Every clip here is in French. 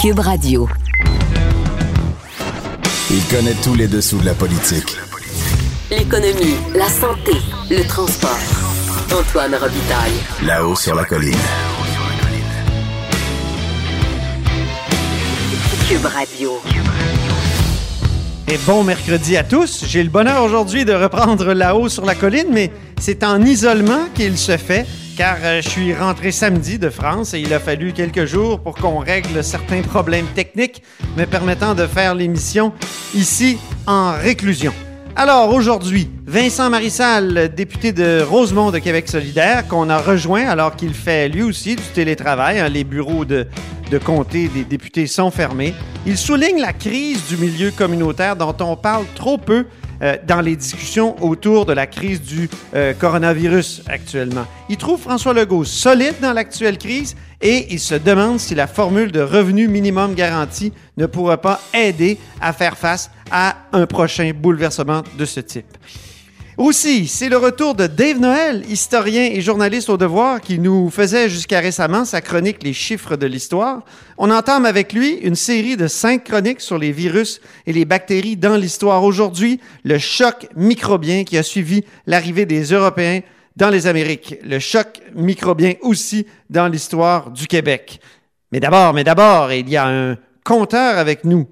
Cube Radio. Il connaît tous les dessous de la politique. L'économie, la santé, le transport. Antoine Robitaille. Là-haut sur la colline. Cube Radio. Et bon mercredi à tous. J'ai le bonheur aujourd'hui de reprendre là-haut sur la colline, mais c'est en isolement qu'il se fait, car euh, je suis rentré samedi de France et il a fallu quelques jours pour qu'on règle certains problèmes techniques me permettant de faire l'émission ici en réclusion. Alors aujourd'hui, Vincent Marissal, député de Rosemont de Québec solidaire, qu'on a rejoint alors qu'il fait lui aussi du télétravail. hein, les bureaux de, de comté des députés sont fermés. Il souligne la crise du milieu communautaire dont on parle trop peu euh, dans les discussions autour de la crise du euh, coronavirus actuellement. Il trouve François Legault solide dans l'actuelle crise et il se demande si la formule de revenu minimum garanti ne pourra pas aider à faire face à un prochain bouleversement de ce type. Aussi, c'est le retour de Dave Noël, historien et journaliste au devoir, qui nous faisait jusqu'à récemment sa chronique Les chiffres de l'histoire. On entame avec lui une série de cinq chroniques sur les virus et les bactéries dans l'histoire. Aujourd'hui, le choc microbien qui a suivi l'arrivée des Européens dans les Amériques. Le choc microbien aussi dans l'histoire du Québec. Mais d'abord, mais d'abord, il y a un compteur avec nous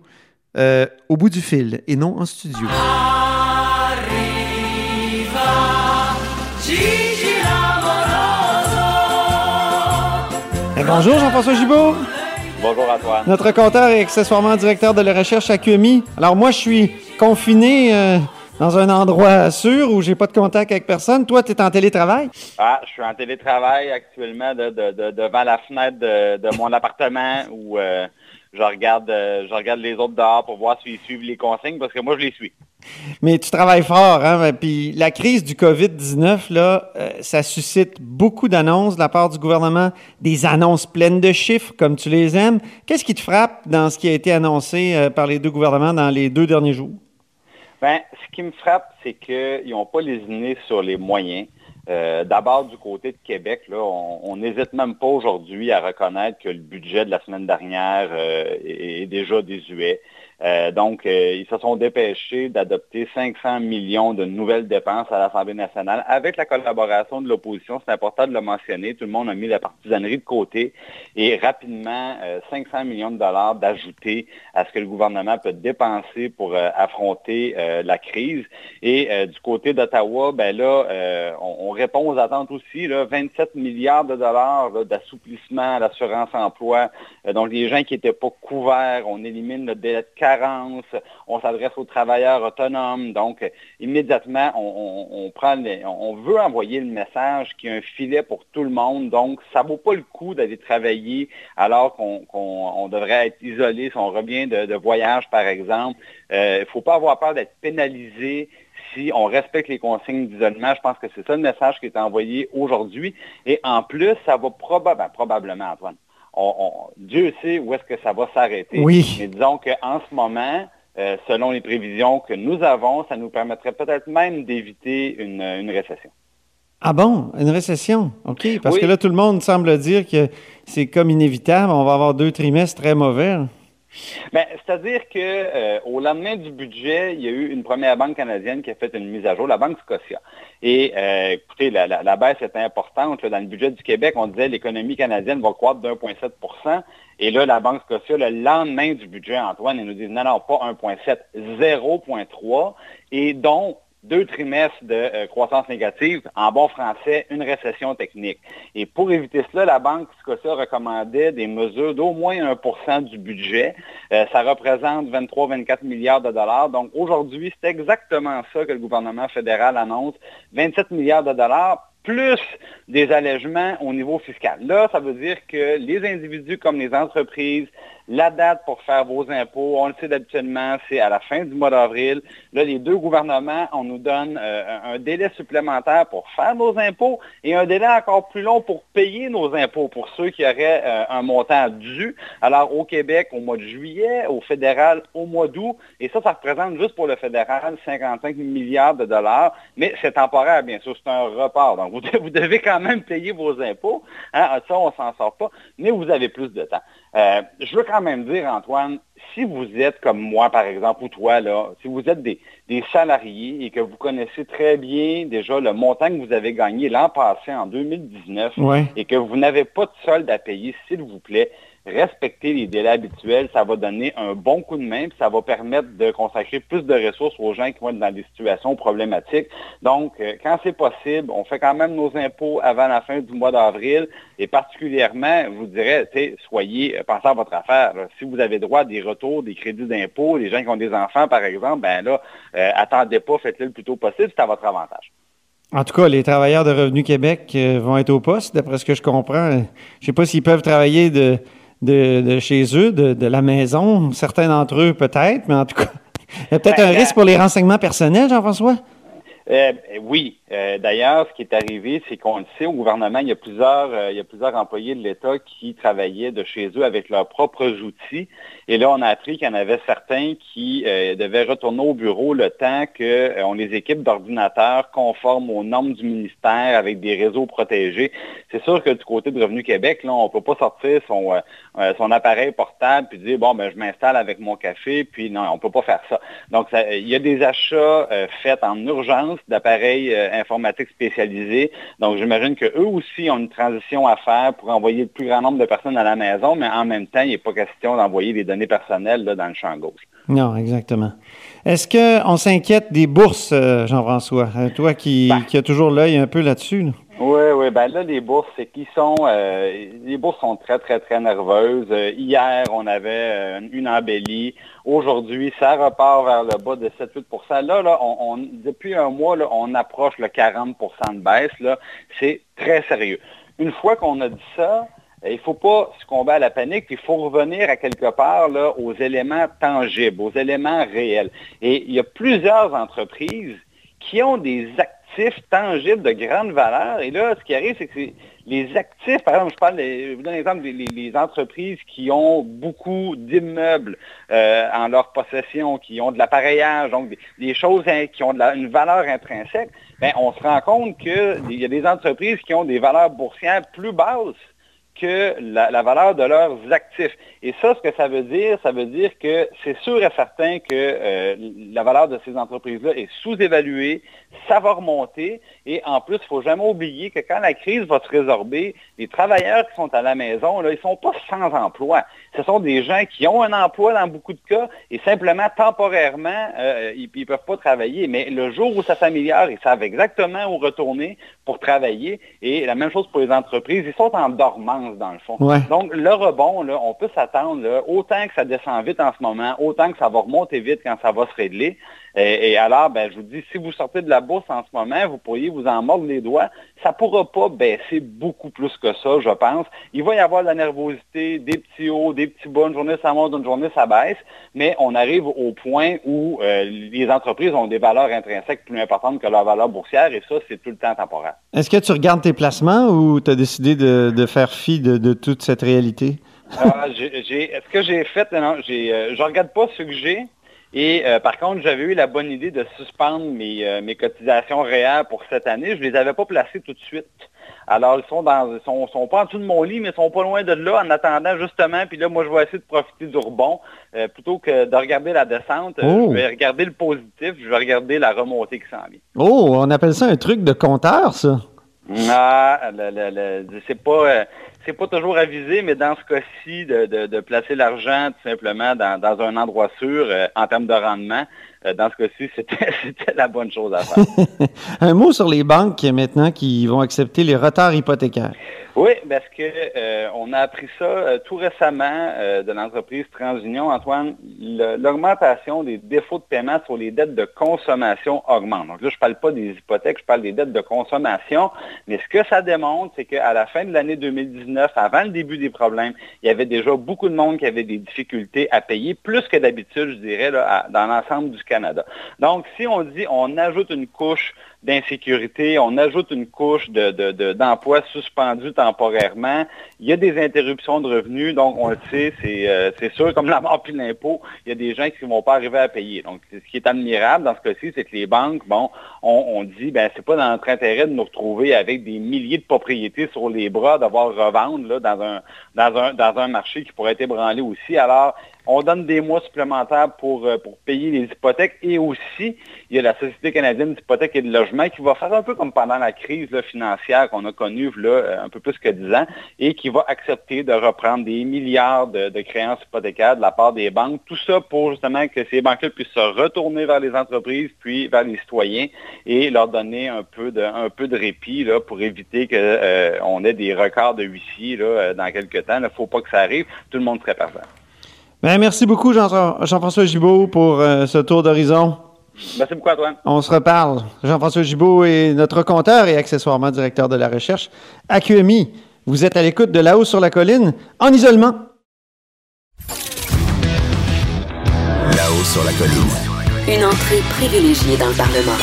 euh, au bout du fil et non en studio. Eh, bonjour Jean-François Gibault, Bonjour Antoine. notre compteur et accessoirement directeur de la recherche à QMI. Alors moi, je suis confiné euh, dans un endroit sûr où j'ai pas de contact avec personne. Toi, tu es en télétravail? Ah, je suis en télétravail actuellement de- de- de- devant la fenêtre de, de mon appartement où euh, je, regarde, euh, je regarde les autres dehors pour voir s'ils suivent les consignes parce que moi, je les suis. Mais tu travailles fort, hein? Puis la crise du COVID-19, là, euh, ça suscite beaucoup d'annonces de la part du gouvernement, des annonces pleines de chiffres, comme tu les aimes. Qu'est-ce qui te frappe dans ce qui a été annoncé euh, par les deux gouvernements dans les deux derniers jours? Ben, ce qui me frappe, c'est qu'ils n'ont pas lésiné sur les moyens. Euh, D'abord, du côté de Québec, là, on n'hésite même pas aujourd'hui à reconnaître que le budget de la semaine dernière est, est déjà désuet. Euh, donc, euh, ils se sont dépêchés d'adopter 500 millions de nouvelles dépenses à l'Assemblée nationale avec la collaboration de l'opposition. C'est important de le mentionner. Tout le monde a mis la partisanerie de côté et rapidement, euh, 500 millions de dollars d'ajouter à ce que le gouvernement peut dépenser pour euh, affronter euh, la crise. Et euh, du côté d'Ottawa, ben là, euh, on, on répond aux attentes aussi. Là, 27 milliards de dollars d'assouplissement à l'assurance-emploi. Euh, donc, les gens qui n'étaient pas couverts, on élimine le délai de on s'adresse aux travailleurs autonomes. Donc, euh, immédiatement, on, veut envoyer le message qu'il y a un filet pour tout le monde. Donc, ça vaut pas le coup d'aller travailler alors qu'on qu'on- on devrait être isolé si on revient de, voyage, par exemple. Il ne faut pas avoir peur d'être pénalisé si on respecte les consignes d'isolement. Je pense que c'est ça le message qui est envoyé aujourd'hui. Et en plus, ça va probablement, probablement, Antoine, on- on- Dieu sait où est-ce que ça va s'arrêter. Oui. Mais disons qu'en ce moment, euh, selon les prévisions que nous avons, ça nous permettrait peut-être même d'éviter une, une récession. Ah bon, une récession, OK. Parce Oui. que là, tout le monde semble dire que c'est comme inévitable. On va avoir deux trimestres très mauvais. là. Ben, C'est-à-dire que euh, au lendemain du budget, il y a eu une première banque canadienne qui a fait une mise à jour, la Banque Scotia. Et euh, écoutez, la, baisse était importante. dans le budget du Québec, on disait l'économie canadienne va croître de 1,7% Et là, la Banque Scotia, le lendemain du budget, Antoine, ils nous disent non, non, pas 1,7, 0,3. Et donc, deux trimestres de euh, croissance négative, en bon français, une récession technique. Et pour éviter cela, la Banque Scotia recommandait des mesures d'au moins 1% du budget. Euh, ça représente 23-24 milliards de dollars. Donc aujourd'hui, c'est exactement ça que le gouvernement fédéral annonce, 27 milliards de dollars plus des allègements au niveau fiscal. Là, ça veut dire que les individus comme les entreprises, la date pour faire vos impôts, on le sait d'habituellement, c'est à la fin du mois d'avril. Là, les deux gouvernements, on nous donne euh, un délai supplémentaire pour faire nos impôts et un délai encore plus long pour payer nos impôts pour ceux qui auraient euh, un montant dû. Alors, au Québec, au mois de juillet, au fédéral, au mois d'août, et ça, ça représente juste pour le fédéral 55 milliards de dollars, mais c'est temporaire, bien sûr, c'est un report. Vous, devez quand même payer vos impôts. Hein? Ça, on s'en sort pas, mais vous avez plus de temps. Euh, je veux quand même dire, Antoine, si vous êtes comme moi, par exemple, ou toi, là, si vous êtes des, salariés et que vous connaissez très bien déjà le montant que vous avez gagné l'an passé, en 2019, et que vous n'avez pas de solde à payer, s'il vous plaît, respecter les délais habituels, ça va donner un bon coup de main, puis ça va permettre de consacrer plus de ressources aux gens qui vont être dans des situations problématiques. Donc, euh, quand c'est possible, on fait quand même nos impôts avant la fin du mois d'avril, et particulièrement, je vous dirais, soyez, euh, pensez à votre affaire. Si vous avez droit à des retours, des crédits d'impôts, les gens qui ont des enfants, par exemple, ben là, euh, attendez pas, faites-le le plus tôt possible, c'est à votre avantage. En tout cas, les travailleurs de Revenu Québec vont être au poste, d'après ce que je comprends. Je ne sais pas s'ils peuvent travailler de, de, chez eux, de, la maison. Certains d'entre eux peut-être, mais en tout cas, il y a peut-être un risque pour les renseignements personnels, Jean-François? Euh, oui. Euh, d'ailleurs, ce qui est arrivé, c'est qu'on le sait, au gouvernement, il y a plusieurs, euh, il y a plusieurs employés de l'État qui travaillaient de chez eux avec leurs propres outils. Et là, on a appris qu'il y en avait certains qui devaient retourner au bureau le temps qu'on les équipe d'ordinateurs conformes aux normes du ministère avec des réseaux protégés. C'est sûr que du côté de Revenu Québec, là, on ne peut pas sortir son, son appareil portable puis dire, bon, ben, je m'installe avec mon café, puis non, on ne peut pas faire ça. Donc, il y a des achats faits en urgence d'appareils euh, informatiques spécialisés. Donc, j'imagine qu'eux aussi ont une transition à faire pour envoyer le plus grand nombre de personnes à la maison, mais en même temps, il n'est pas question d'envoyer des données personnelles dans le champ gauche. Non, exactement. Est-ce qu'on s'inquiète des bourses, euh, Jean-François? Euh, toi qui, ben. qui as toujours l'œil un peu là-dessus. là oui, oui. Ben là, les bourses, c'est qui sont. Euh, les bourses sont très, très, très nerveuses. Euh, hier, on avait une embellie. Aujourd'hui, ça repart vers le bas de 7-8 Là, là on, depuis un mois, là, on approche le 40% de baisse. Là. C'est très sérieux. Une fois qu'on a dit ça, il ne faut pas succomber à la panique, il faut revenir à quelque part là, aux éléments tangibles, aux éléments réels. Et il y a plusieurs entreprises qui ont des activités tangibles de grande valeur. Et là, ce qui arrive, c'est que les actifs, par exemple, je parle, je vous donne l'exemple des les, entreprises qui ont beaucoup d'immeubles euh, en leur possession, qui ont de l'appareillage, donc des, choses qui ont une valeur intrinsèque, bien, on se rend compte qu'il y a des entreprises qui ont des valeurs boursières plus basses que la, valeur de leurs actifs. Et ça, ce que ça veut dire, ça veut dire que c'est sûr et certain que euh, la valeur de ces entreprises-là est sous-évaluée, ça va remonter, et en plus, il ne faut jamais oublier que quand la crise va se résorber, les travailleurs qui sont à la maison, là, ils ne sont pas sans emploi. Ce sont des gens qui ont un emploi dans beaucoup de cas, et simplement, temporairement, euh, ils ne peuvent pas travailler. Mais le jour où ça s'améliore, ils savent exactement où retourner pour travailler, et la même chose pour les entreprises, ils sont en dormance dans le fond. Donc, le rebond, là, on peut s'attendre, autant que ça descend vite en ce moment, autant que ça va remonter vite quand ça va se régler. Et, alors, ben, je vous dis, si vous sortez de la bourse en ce moment, vous pourriez vous en mordre les doigts. Ça ne pourra pas baisser beaucoup plus que ça, je pense. Il va y avoir de la nervosité, des petits hauts, des petits bas. Une journée, ça monte, une journée, ça baisse. Mais on arrive au point où euh, les entreprises ont des valeurs intrinsèques plus importantes que leur valeur boursière. Et ça, c'est tout le temps temporaire. Est-ce que tu regardes tes placements ou tu as décidé de, faire fi de, toute cette réalité? Ah, ce que j'ai fait, non, j'ai, euh, je regarde pas ce que j'ai. Et euh, par contre, j'avais eu la bonne idée de suspendre mes, euh, mes cotisations réelles pour cette année. Je ne les avais pas placées tout de suite. Alors, ils sont dans, sont, sont pas en dessous de mon lit, mais ils sont pas loin de là en attendant justement. Puis là, moi, je vais essayer de profiter du rebond euh, plutôt que de regarder la descente. Oh. Je vais regarder le positif, je vais regarder la remontée qui s'en vient. Oh, on appelle ça un truc de compteur, ça. Ah, c'est pas c'est pas toujours avisé, mais dans ce cas-ci, de, placer l'argent tout simplement dans, un endroit sûr en termes de rendement, euh, dans ce cas-ci, c'était la bonne chose à faire. un mot sur les banques maintenant qui vont accepter les retards hypothécaires. Oui, parce que euh, on a appris ça euh, tout récemment de l'entreprise TransUnion, Antoine. L'augmentation des défauts de paiement sur les dettes de consommation augmente. Donc là, je ne parle pas des hypothèques, je parle des dettes de consommation. Mais ce que ça démontre, c'est qu'à la fin de l'année 2019, avant le début des problèmes, il y avait déjà beaucoup de monde qui avait des difficultés à payer, plus que d'habitude, je dirais, dans l'ensemble du Donc, si on dit on ajoute une couche d'insécurité, on ajoute une couche d'emploi de, suspendu temporairement. Il y a des interruptions de revenus, donc on le sait, c'est sûr, comme la mort puis l'impôt, il y a des gens qui ne vont pas arriver à payer. Donc, ce qui est admirable dans ce cas-ci, c'est que les banques, bon, on, dit, ben, c'est pas dans notre intérêt de nous retrouver avec des milliers de propriétés sur les bras, d'avoir revendre là, dans, un, dans, un, dans un marché qui pourrait être ébranlé aussi. Alors, on donne des mois supplémentaires pour, euh, pour payer les hypothèques et aussi, il y a la Société canadienne d'hypothèques et de logement qui va faire un peu comme pendant la crise financière qu'on a connue là, euh, un peu plus que 10 ans et qui va accepter de reprendre des milliards de, créances hypothécaires de la part des banques. Tout ça pour justement que ces banques-là puissent se retourner vers les entreprises puis vers les citoyens et leur donner un peu de, un peu de répit là, pour éviter qu'on euh, ait des records de huissiers là, dans quelques temps. Il ne faut pas que ça arrive. Tout le monde serait parfait. Ben, merci beaucoup, Jean-François Gibault, pour euh, ce tour d'horizon. Merci beaucoup, Antoine. On se reparle. Jean-François Gibault est notre compteur et accessoirement directeur de la recherche à QMI. Vous êtes à l'écoute de là-haut sur la colline, en isolement. Là-haut sur la colline. Une entrée privilégiée dans le Parlement.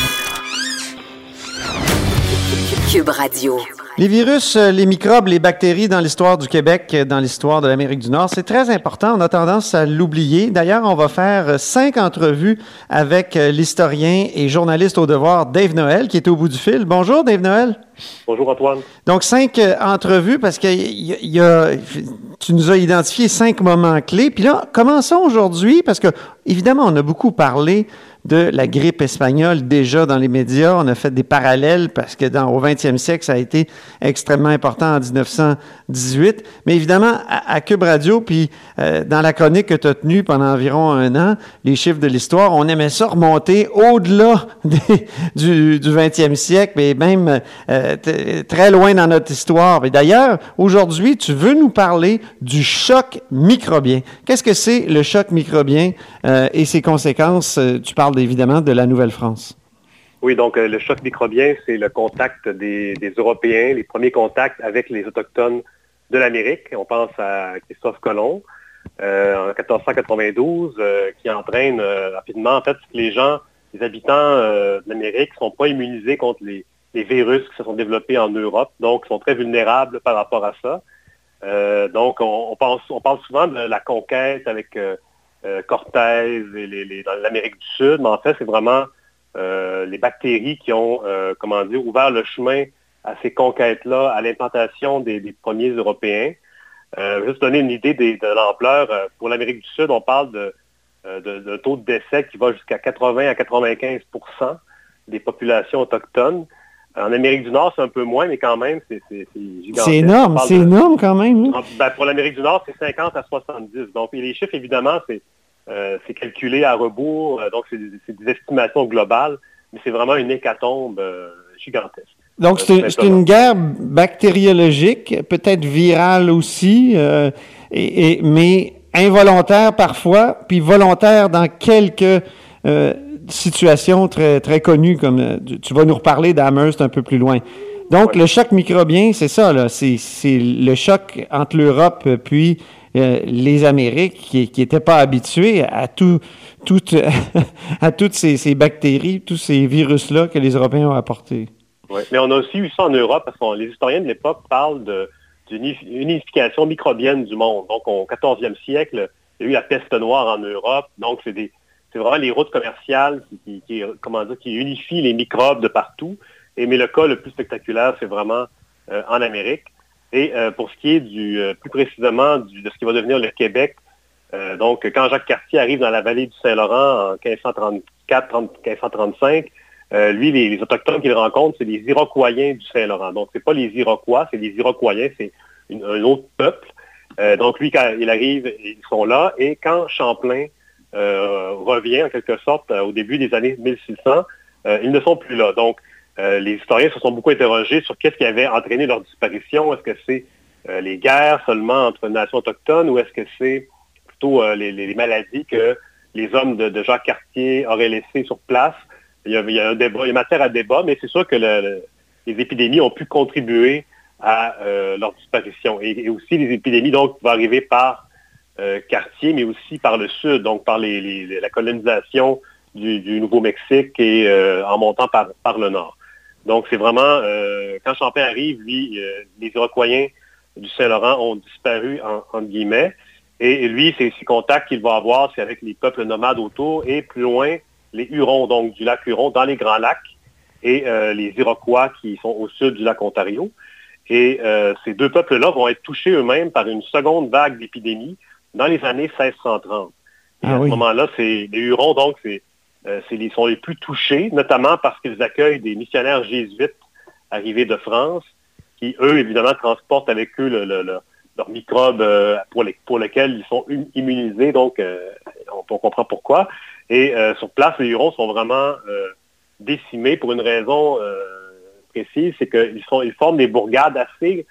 Cube Radio. Les virus, euh, les microbes, les bactéries dans l'histoire du Québec, euh, dans l'histoire de l'Amérique du Nord, c'est très important. On a tendance à l'oublier. D'ailleurs, on va faire euh, cinq entrevues avec l'historien et journaliste au devoir Dave Noël, qui est au bout du fil. Bonjour, Dave Noël. Bonjour, Antoine. Donc, cinq entrevues parce que tu nous as identifié cinq moments clés. Puis là, commençons aujourd'hui parce que, évidemment, on a beaucoup parlé de la grippe espagnole déjà dans les médias. On a fait des parallèles parce que dans, au 20e siècle, ça a été extrêmement important en 1918. Mais évidemment, à, Cube Radio, puis euh, dans la chronique que tu as tenue pendant environ un an, les chiffres de l'histoire, on aimait ça remonter au-delà du, du 20e siècle, mais même euh, très loin dans notre histoire. Et d'ailleurs, aujourd'hui, tu veux nous parler du choc microbien. Qu'est-ce que c'est le choc microbien euh, et ses conséquences? Tu parles évidemment de la Nouvelle-France. Oui, donc euh, le choc microbien, c'est le contact des, Européens, les premiers contacts avec les Autochtones de l'Amérique. On pense à Christophe Colomb euh, en 1492, euh, qui entraîne rapidement, en fait, les gens, les habitants de l'Amérique ne sont pas immunisés contre les, virus qui se sont développés en Europe, donc sont très vulnérables par rapport à ça. donc, on, pense, on parle souvent de la conquête avec euh, Cortez et dans l'Amérique du Sud, mais en fait, c'est vraiment euh, les bactéries qui ont, euh, comment dire, ouvert le chemin à ces conquêtes-là, à l'implantation des, premiers Européens. juste donner une idée de l'ampleur. Pour l'Amérique du Sud, on parle de, de, taux de décès qui va jusqu'à 80 à 95% des populations autochtones. En Amérique du Nord, c'est un peu moins, mais quand même, c'est gigantesque. C'est énorme, c'est énorme quand même. Ben, pour l'Amérique du Nord, c'est 50 à 70. Donc, les chiffres, évidemment, c'est euh, calculé à rebours, euh, donc c'est des, estimations globales, mais c'est vraiment une hécatombe euh, gigantesque. Donc c'est une guerre bactériologique, peut-être virale aussi, et, mais involontaire parfois, puis volontaire dans quelques situations très, très connues, comme tu vas nous reparler d'Amherst un peu plus loin. Donc, le choc microbien, c'est ça, c'est le choc entre l'Europe puis euh, les Amériques qui n'étaient pas habitués à tout, à toutes ces, bactéries, tous ces virus-là que les Européens ont apportés. Mais on a aussi eu ça en Europe parce que les historiens de l'époque parlent d'une unification microbienne du monde. Donc, au 14e siècle, il y a eu la peste noire en Europe. Donc, c'est vraiment les routes commerciales qui, comment dire, qui unifient les microbes de partout. Et, mais le cas le plus spectaculaire, c'est vraiment euh, en Amérique. Et euh, pour ce qui est du, euh, plus précisément de ce qui va devenir le Québec, donc quand Jacques Cartier arrive dans la vallée du Saint-Laurent en 1534-1535, lui, les, Autochtones qu'il rencontre, c'est les Iroquois du Saint-Laurent. Donc, ce n'est pas les Iroquois, c'est les Iroquois, c'est un autre peuple. donc, lui, quand il arrive, ils sont là. Et quand Champlain revient, en quelque sorte, au début des années 1600, ils ne sont plus là. Donc, euh, les historiens se sont beaucoup interrogés sur qu'est-ce qui avait entraîné leur disparition. Est-ce que c'est euh, les guerres seulement entre nations autochtones ou est-ce que c'est plutôt euh, les, maladies que les hommes de, Jacques Cartier auraient laissées sur place? Il y, a, un matière à débat, mais c'est sûr que les épidémies ont pu contribuer à leur disparition. Et, aussi les épidémies donc vont arriver par Cartier, mais aussi par le sud, donc par la colonisation du, Nouveau-Mexique et en montant par le nord. Donc, c'est vraiment, euh, quand Champlain arrive, lui, euh, les Iroquois du Saint-Laurent ont disparu, en, entre guillemets. Et, lui, ses, ses contacts qu'il va avoir, c'est avec les peuples nomades autour et plus loin, les Hurons, donc du lac Huron, dans les Grands Lacs, et les Iroquois qui sont au sud du lac Ontario. Et ces deux peuples-là vont être touchés eux-mêmes par une seconde vague d'épidémie dans les années 1630. Et ah à ce moment-là, c'est les Hurons, donc, c'est euh, sont les plus touchés, notamment parce qu'ils accueillent des missionnaires jésuites arrivés de France, qui, eux, évidemment, transportent avec eux leurs microbes euh, pour, les, pour lesquels ils sont immunisés. Donc, euh, on, comprend pourquoi. Et sur place, les Hurons sont vraiment décimés pour une raison précise, c'est qu'ils ils forment des bourgades assez,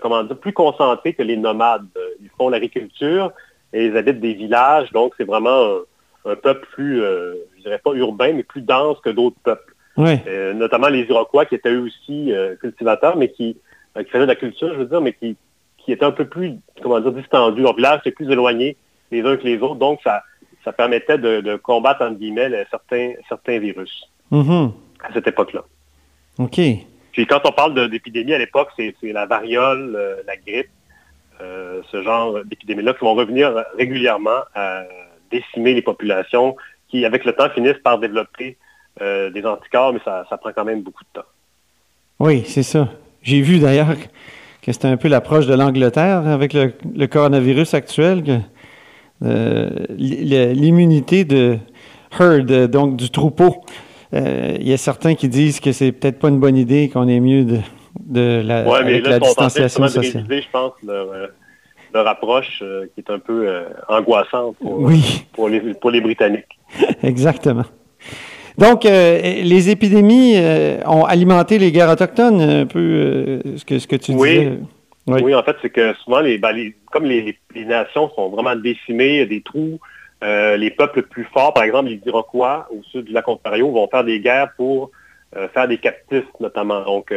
comment dire, plus concentrées que les nomades. Ils font l'agriculture et ils habitent des villages, donc c'est vraiment un peuple plus, euh, je dirais pas urbain, mais plus dense que d'autres peuples. Euh, notamment les Iroquois qui étaient eux aussi euh, cultivateurs, mais qui, qui faisaient de la culture, je veux dire, mais qui, qui étaient un peu plus, comment dire, distendus. Leur village était plus éloigné les uns que les autres, donc ça, ça permettait de, combattre, entre guillemets, certains, certains virus mm-hmm. à cette époque-là. OK. Puis quand on parle d'épidémie à l'époque, c'est la variole, la grippe, ce genre d'épidémie-là qui vont revenir régulièrement à décimer les populations qui, avec le temps, finissent par développer euh, des anticorps, mais ça, prend quand même beaucoup de temps. Oui, c'est ça. J'ai vu d'ailleurs que c'était un peu l'approche de l'Angleterre avec le, coronavirus actuel, que euh, l'immunité de herd, donc du troupeau. Euh, il y a certains qui disent que c'est peut-être pas une bonne idée, qu'on est mieux de, de la, avec la distanciation sociale. je pense, leur approche euh, qui est un peu euh, angoissante pour, les, pour les Britanniques. Exactement. Donc, euh, les épidémies ont alimenté les guerres autochtones, un peu ce, que, ce que tu disais. Oui. en fait, c'est que souvent, ben, comme les, nations sont vraiment décimées, il y a des trous, les peuples plus forts, par exemple les Iroquois au sud du lac Ontario, vont faire des guerres pour faire des captifs notamment. Donc,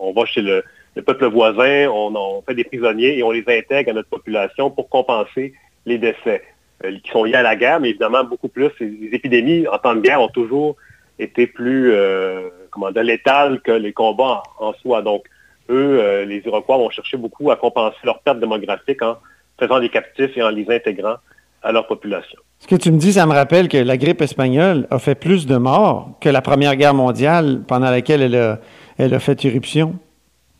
on va chez le, le peuple voisin, on, fait des prisonniers et on les intègre à notre population pour compenser les décès euh, qui sont liés à la guerre, mais évidemment beaucoup plus. Les épidémies en temps de guerre ont toujours été plus euh, comment dire, létales que les combats en, soi. Donc, eux, euh, les Iroquois vont chercher beaucoup à compenser leur perte démographique en faisant des captifs et en les intégrant à leur population. Ce que tu me dis, ça me rappelle que la grippe espagnole a fait plus de morts que la Première Guerre mondiale pendant laquelle elle elle a fait irruption.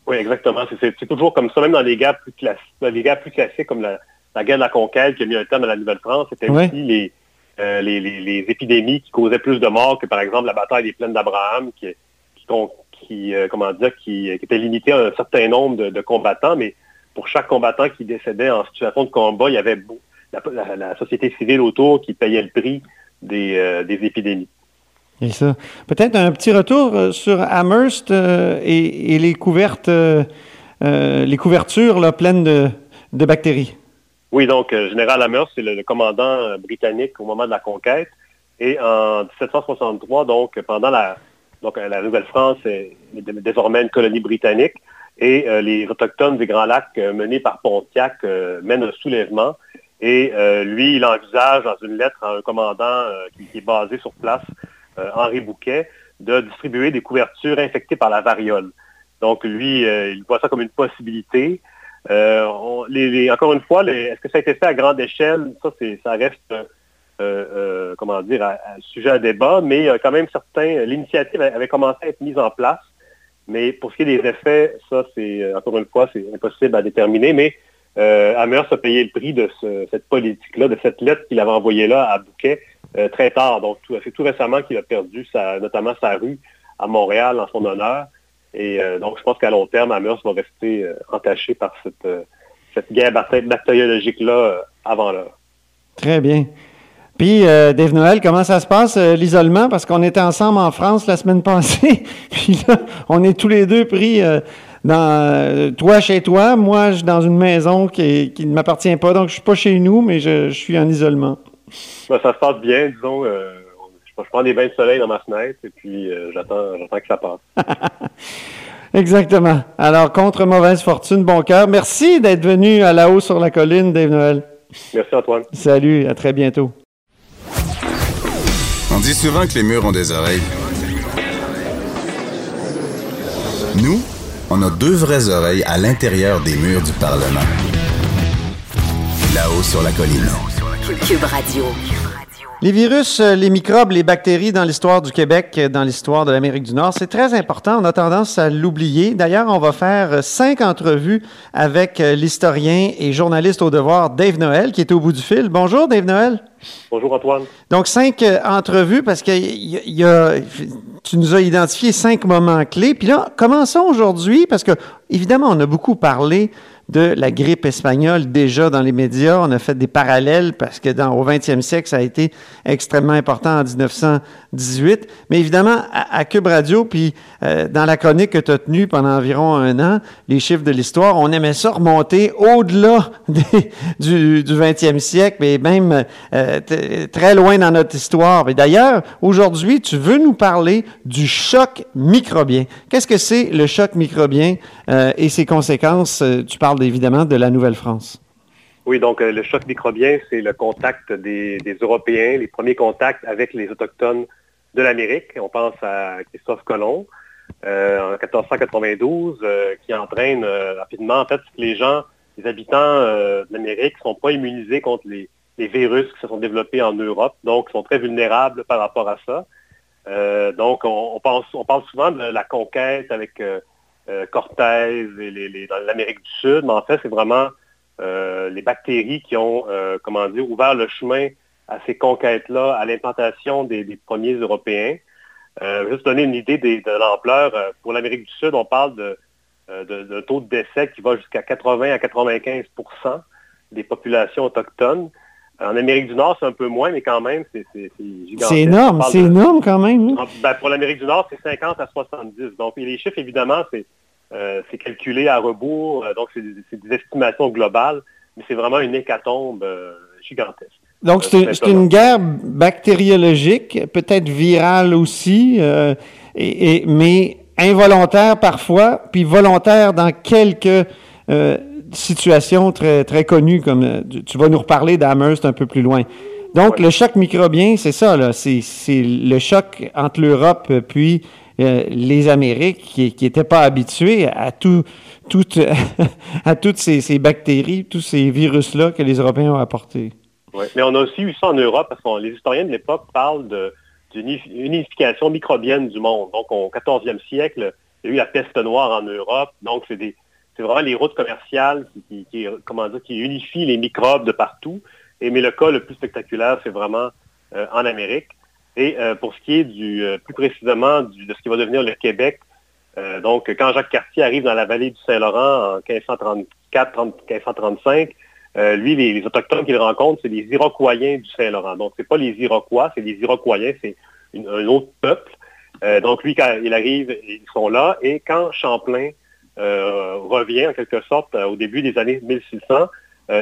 Oui, exactement. C'est toujours comme ça, même dans les guerres plus classiques, les guerres plus classiques comme la, guerre de la conquête qui a mis un terme à la Nouvelle-France, c'était aussi euh, les, les, épidémies qui causaient plus de morts que, par exemple, la bataille des plaines d'Abraham, qui, qui, euh, comment dire, qui, était limitée à un certain nombre de, combattants, mais pour chaque combattant qui décédait en situation de combat, il y avait la, société civile autour qui payait le prix des euh, épidémies. Et ça. Peut-être un petit retour euh, sur Amherst euh, et, les couvertes, les couvertures là, pleines de, bactéries. Oui, donc général Amherst, c'est le, commandant britannique au moment de la conquête. Et en 1763, donc pendant la, donc la Nouvelle-France est désormais une colonie britannique. Et les autochtones des Grands Lacs menés par Pontiac mènent un soulèvement. Et lui, il envisage dans une lettre à un commandant qui, est basé sur place euh, Henri Bouquet, de distribuer des couvertures infectées par la variole. Donc, lui, euh, il voit ça comme une possibilité. Euh, encore une fois, est-ce que ça a été fait à grande échelle? Ça, ça reste, comment dire, un sujet à débat, mais quand même certains, l'initiative avait commencé à être mise en place. Mais pour ce qui est des effets, ça, c'est, encore une fois, c'est impossible à déterminer. Mais Amherst a payé le prix de cette politique-là, de cette lettre qu'il avait envoyée là à Bouquet, euh, très tard. Donc, c'est tout récemment qu'il a perdu notamment sa rue à Montréal en son honneur. Et euh, donc, je pense qu'à long terme, Amherst va rester euh, entaché par cette, cette guerre bactériologique-là avant l'heure. Très bien. Puis, Dave Noël, comment ça se passe, l'isolement? Parce qu'on était ensemble en France la semaine passée. Puis là, on est tous les deux pris dans toi chez toi, moi dans une maison qui, qui ne m'appartient pas. Donc, je suis pas chez nous, mais je suis en isolement. Ben, ça se passe bien, disons. Euh, je, prends des bains de soleil dans ma fenêtre et puis euh, j'attends, que ça passe. Exactement. Alors, contre mauvaise fortune, bon cœur. Merci d'être venu à la haut sur la colline, Dave Noël. Merci, Antoine. Salut, à très bientôt. On dit souvent que les murs ont des oreilles. Nous, on a deux vraies oreilles à l'intérieur des murs du Parlement. Là-haut sur la colline. Cube Radio. Les virus, euh, les microbes, les bactéries dans l'histoire du Québec, euh, dans l'histoire de l'Amérique du Nord, c'est très important. On a tendance à l'oublier. D'ailleurs, on va faire euh, cinq entrevues avec l'historien et journaliste au devoir Dave Noël, qui est au bout du fil. Bonjour, Dave Noël. Bonjour, Antoine. Donc, cinq entrevues parce que y a, tu nous as identifié cinq moments clés. Puis là, commençons aujourd'hui parce que, évidemment, on a beaucoup parlé de la grippe espagnole déjà dans les médias. On a fait des parallèles parce que dans, au 20e siècle, ça a été extrêmement important en 1918. Mais évidemment, à, Cube Radio, puis euh, dans la chronique que tu as tenue pendant environ un an, les chiffres de l'histoire, on aimait ça remonter au-delà du, du 20e siècle, mais même euh, très loin dans notre histoire. Et d'ailleurs, aujourd'hui, tu veux nous parler du choc microbien. Qu'est-ce que c'est le choc microbien euh, et ses conséquences? Tu parles évidemment de la Nouvelle-France. Oui, donc euh, le choc microbien, c'est le contact des, Européens, les premiers contacts avec les Autochtones de l'Amérique. On pense à Christophe Colomb euh, en 1492, euh, qui entraîne rapidement, en fait, les gens, les habitants de l'Amérique ne sont pas immunisés contre les, virus qui se sont développés en Europe, donc sont très vulnérables par rapport à ça. donc, on, pense, parle souvent de la conquête avec euh, Cortez et dans l'Amérique du Sud, mais en fait, c'est vraiment euh, les bactéries qui ont, euh, comment dire, ouvert le chemin à ces conquêtes-là, à l'implantation des, premiers Européens. juste donner une idée de l'ampleur. Pour l'Amérique du Sud, on parle de, taux de décès qui va jusqu'à 80 à 95% des populations autochtones. En Amérique du Nord, c'est un peu moins, mais quand même, c'est gigantesque. C'est énorme, c'est énorme quand même. Hein. Ben, pour l'Amérique du Nord, c'est 50 à 70. Donc, les chiffres, évidemment, c'est euh, calculé à rebours, euh, donc c'est des, estimations globales, mais c'est vraiment une hécatombe euh, gigantesque. Donc c'est une guerre bactériologique, peut-être virale aussi, et, mais involontaire parfois, puis volontaire dans quelques situations très, très connues, comme tu vas nous reparler d'Amherst un peu plus loin. Donc, le choc microbien, c'est ça, c'est le choc entre l'Europe puis euh, les Amériques qui n'étaient pas habitués à tout, à toutes ces, bactéries, tous ces virus-là que les Européens ont apportés. Mais on a aussi eu ça en Europe parce que les historiens de l'époque parlent d'une unification microbienne du monde. Donc, au 14e siècle, il y a eu la peste noire en Europe. Donc, c'est vraiment les routes commerciales qui, comment dire, qui unifient les microbes de partout. Et, mais le cas le plus spectaculaire, c'est vraiment euh, en Amérique. Et euh, pour ce qui est du, euh, plus précisément de ce qui va devenir le Québec, donc quand Jacques Cartier arrive dans la vallée du Saint-Laurent en 1534-1535, lui, les, Autochtones qu'il rencontre, c'est les Iroquois du Saint-Laurent. Donc, ce n'est pas les Iroquois, c'est les Iroquois, c'est un autre peuple. donc, lui, quand il arrive, ils sont là. Et quand Champlain revient, en quelque sorte, au début des années 1600,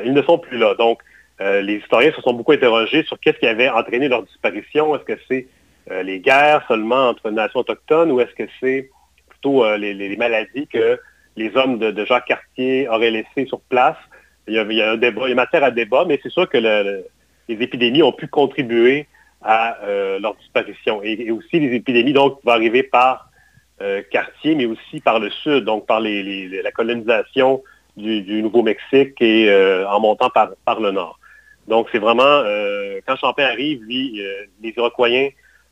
ils ne sont plus là. Donc, euh, les historiens se sont beaucoup interrogés sur qu'est-ce qui avait entraîné leur disparition. Est-ce que c'est euh, les guerres seulement entre nations autochtones ou est-ce que c'est plutôt euh, les, maladies que les hommes de, Jacques Cartier auraient laissées sur place? Il y, a, un débat, il y a matière à débat, mais c'est sûr que les épidémies ont pu contribuer à leur disparition. Et, aussi les épidémies donc vont arriver par Cartier, mais aussi par le sud, donc par la colonisation du, Nouveau-Mexique et en montant par le nord. Donc, c'est vraiment, euh, quand Champlain arrive, lui, euh, les Iroquois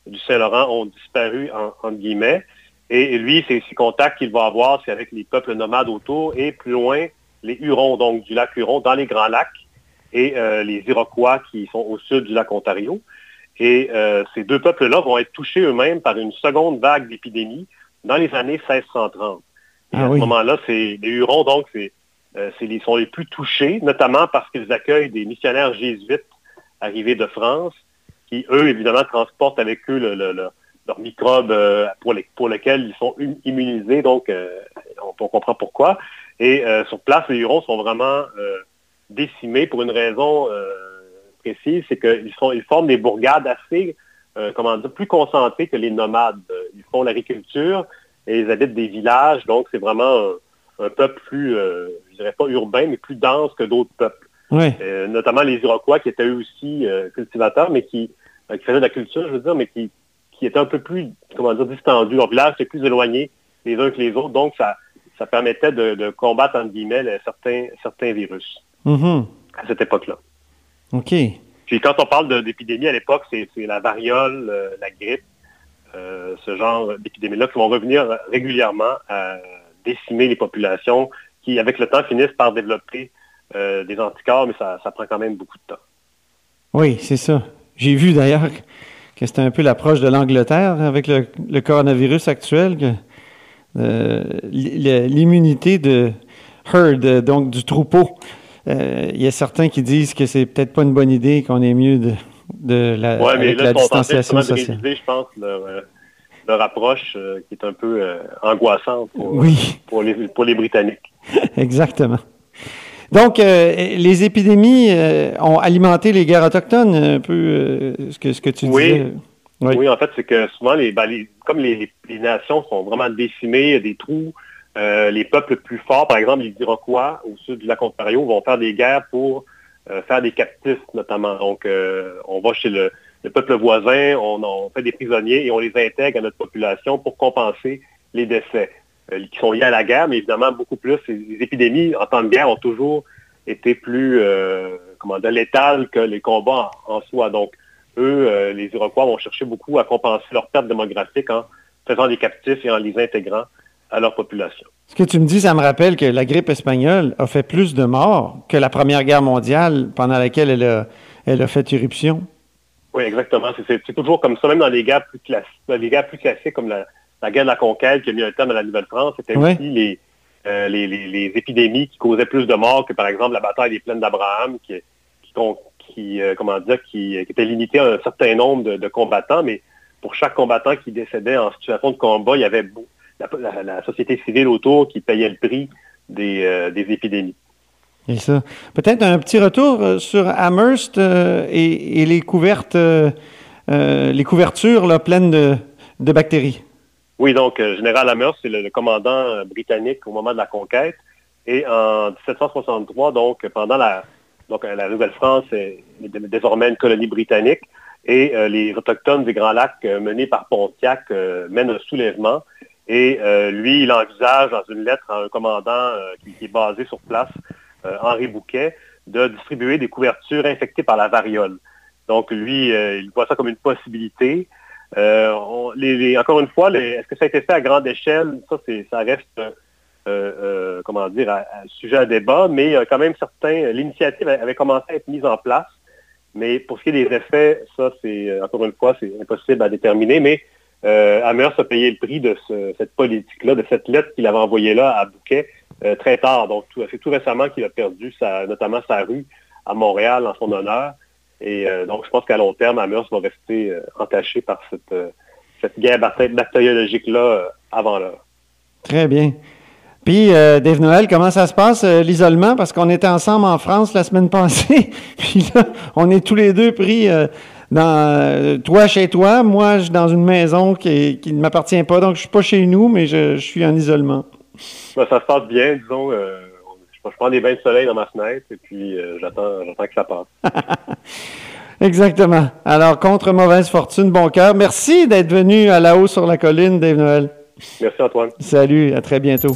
du Saint-Laurent ont disparu, en, entre guillemets. Et, lui, ses, contacts qu'il va avoir, c'est avec les peuples nomades autour et plus loin, les Hurons, donc du lac Huron, dans les Grands Lacs, et euh, les Iroquois qui sont au sud du lac Ontario. Et ces deux peuples-là vont être touchés eux-mêmes par une seconde vague d'épidémie dans les années 1630. Et ah à ce moment-là, c'est les Hurons, donc, c'est euh, sont les plus touchés, notamment parce qu'ils accueillent des missionnaires jésuites arrivés de France, qui, eux, évidemment, transportent avec eux leurs microbes euh, pour, lesquels ils sont immunisés. Donc, euh, on, comprend pourquoi. Et sur place, les Hurons sont vraiment décimés pour une raison précise, c'est qu'ils ils forment des bourgades assez, comment dire, plus concentrées que les nomades. Ils font l'agriculture et ils habitent des villages, donc c'est vraiment un peuple plus, euh, je dirais pas urbain, mais plus dense que d'autres peuples. Euh, notamment les Iroquois qui étaient eux aussi euh, cultivateurs, mais qui, qui faisaient de la culture, je veux dire, mais qui, qui étaient un peu plus, comment dire, distendus. Leur village était plus éloigné les uns que les autres. Donc, ça, ça permettait de, combattre, entre guillemets, certains, certains virus mm-hmm. à cette époque-là. OK. Puis quand on parle d'épidémie à l'époque, c'est la variole, euh, la grippe, euh, ce genre d'épidémies-là qui vont revenir régulièrement à décimer les populations qui, avec le temps, finissent par développer euh, des anticorps, mais ça, prend quand même beaucoup de temps. Oui, c'est ça. J'ai vu d'ailleurs que c'était un peu l'approche de l'Angleterre avec le, coronavirus actuel, l'immunité de herd, donc du troupeau. Il y a certains qui disent que c'est peut-être pas une bonne idée, qu'on est mieux de, de la, ouais, mais avec la distanciation sociale. je pense, leur, euh, leur approche euh, qui est un peu euh, angoissante pour, pour, les, pour les Britanniques. Exactement. Donc, les épidémies ont alimenté les guerres autochtones, un peu ce, que, ce que tu disais. Oui. en fait, c'est que souvent, ben, les, comme les, nations sont vraiment décimées, il y a des trous, les peuples plus forts, par exemple les Iroquois au sud du lac Ontario, vont faire des guerres pour euh, faire des captifs notamment. Donc, euh, on va chez le, peuple voisin, on, fait des prisonniers et on les intègre à notre population pour compenser les décès euh, qui sont liés à la guerre, mais évidemment beaucoup plus. Les épidémies en temps de guerre ont toujours été plus comment létales que les combats en, soi. Donc, eux, les Iroquois vont chercher beaucoup à compenser leur perte démographique en faisant des captifs et en les intégrant à leur population. Ce que tu me dis, ça me rappelle que la grippe espagnole a fait plus de morts que la Première Guerre mondiale pendant laquelle elle a, elle a fait irruption. Oui, exactement. C'est toujours comme ça, même dans les guerres plus, classiques, les guerres plus classiques comme la, guerre de la conquête qui a mis un terme à la Nouvelle-France. C'était aussi euh, les, les, épidémies qui causaient plus de morts que, par exemple, la bataille des plaines d'Abraham, qui, qui, euh, comment dire, qui, était limitée à un certain nombre de, de, combattants, mais pour chaque combattant qui décédait en situation de combat, il y avait la, société civile autour qui payait le prix des, euh, épidémies. Et ça. Peut-être un petit retour euh, sur Amherst euh, et, les couvertes, les couvertures pleines de, bactéries. Oui, donc général Amherst, c'est le, commandant britannique au moment de la conquête. Et en 1763, donc pendant la, donc la Nouvelle-France est désormais une colonie britannique. Et les autochtones des Grands Lacs menés par Pontiac mènent un soulèvement et euh, lui, il envisage dans une lettre à un commandant euh, qui, est basé sur place, euh, Henri Bouquet, de distribuer des couvertures infectées par la variole. Donc lui, il voit ça comme une possibilité. encore une fois, est-ce que ça a été fait à grande échelle? Ça, ça reste comment dire, un sujet à débat, mais quand même certains, l'initiative avait commencé à être mise en place. Mais pour ce qui est des effets, ça, c'est encore une fois, c'est impossible à déterminer. Mais euh, Amherst a payé le prix de cette politique-là, de cette lettre qu'il avait envoyée là à Bouquet euh, très tard. Donc, c'est tout récemment qu'il a perdu notamment sa rue à Montréal en son honneur. Et euh, donc, je pense qu'à long terme, Amherst va rester euh, entaché par cette guerre bactériologique-là avant l'heure. Très bien. Puis, Dave Noël, comment ça se passe, l'isolement? Parce qu'on était ensemble en France la semaine passée. Puis là, on est tous les deux pris dans, toi chez toi, moi je dans une maison qui, ne m'appartient pas, donc je suis pas chez nous, mais je, suis en isolement. Ben, ça se passe bien, disons. Euh, je, prends des bains de soleil dans ma fenêtre et puis euh, j'attends, que ça passe. Exactement. Alors, contre mauvaise fortune, bon cœur. Merci d'être venu à la haut sur la colline, Dave Noël. Merci Antoine. Salut, à très bientôt.